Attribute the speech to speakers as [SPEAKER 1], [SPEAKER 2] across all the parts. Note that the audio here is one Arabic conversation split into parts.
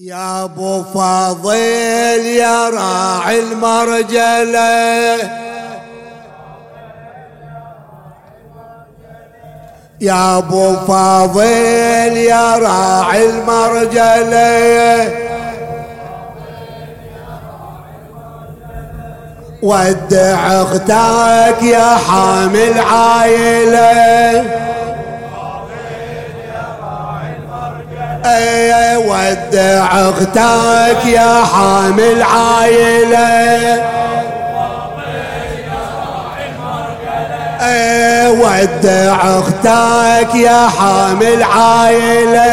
[SPEAKER 1] يا أبو فاضل يا راعي المرجلة. يا أبو فاضل يا راعي المرجلة. ودع أختك يا حامل عايله أي ودع أختك يا حامل عايلة. اي ودع أختك يا حامل عايلة.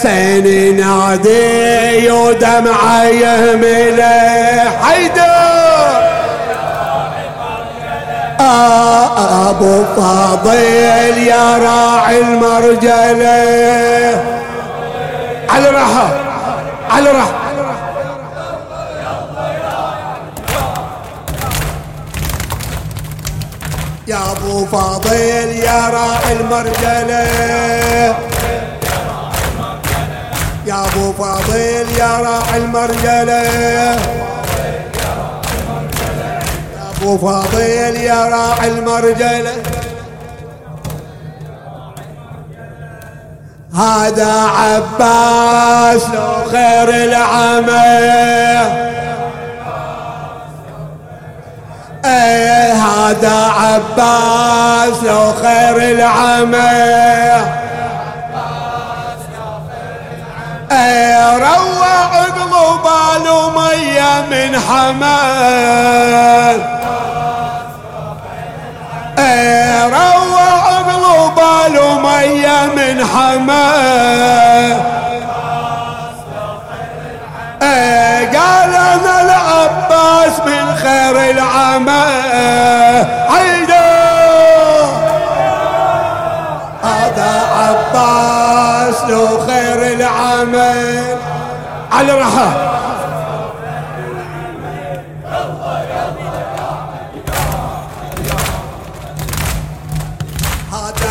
[SPEAKER 1] حسين ينادي ودمعة يهمله. حيدر! أبو فاضل يا راعي المرجلة. على راحة على راحة. يا أبو فاضل يا راعي المرجلة. يا أبو فاضل يا راعي المرجلة. ابو فاضل يا راعي المرجله هذا عباس لو خير العمل. إيه هذا عباس لو خير العمل. إيه روع قلوب مية من حمل. مية من حماة. قال أنا العباس من خير العمى. عيده هذا عباس لو خير العمل على رحاه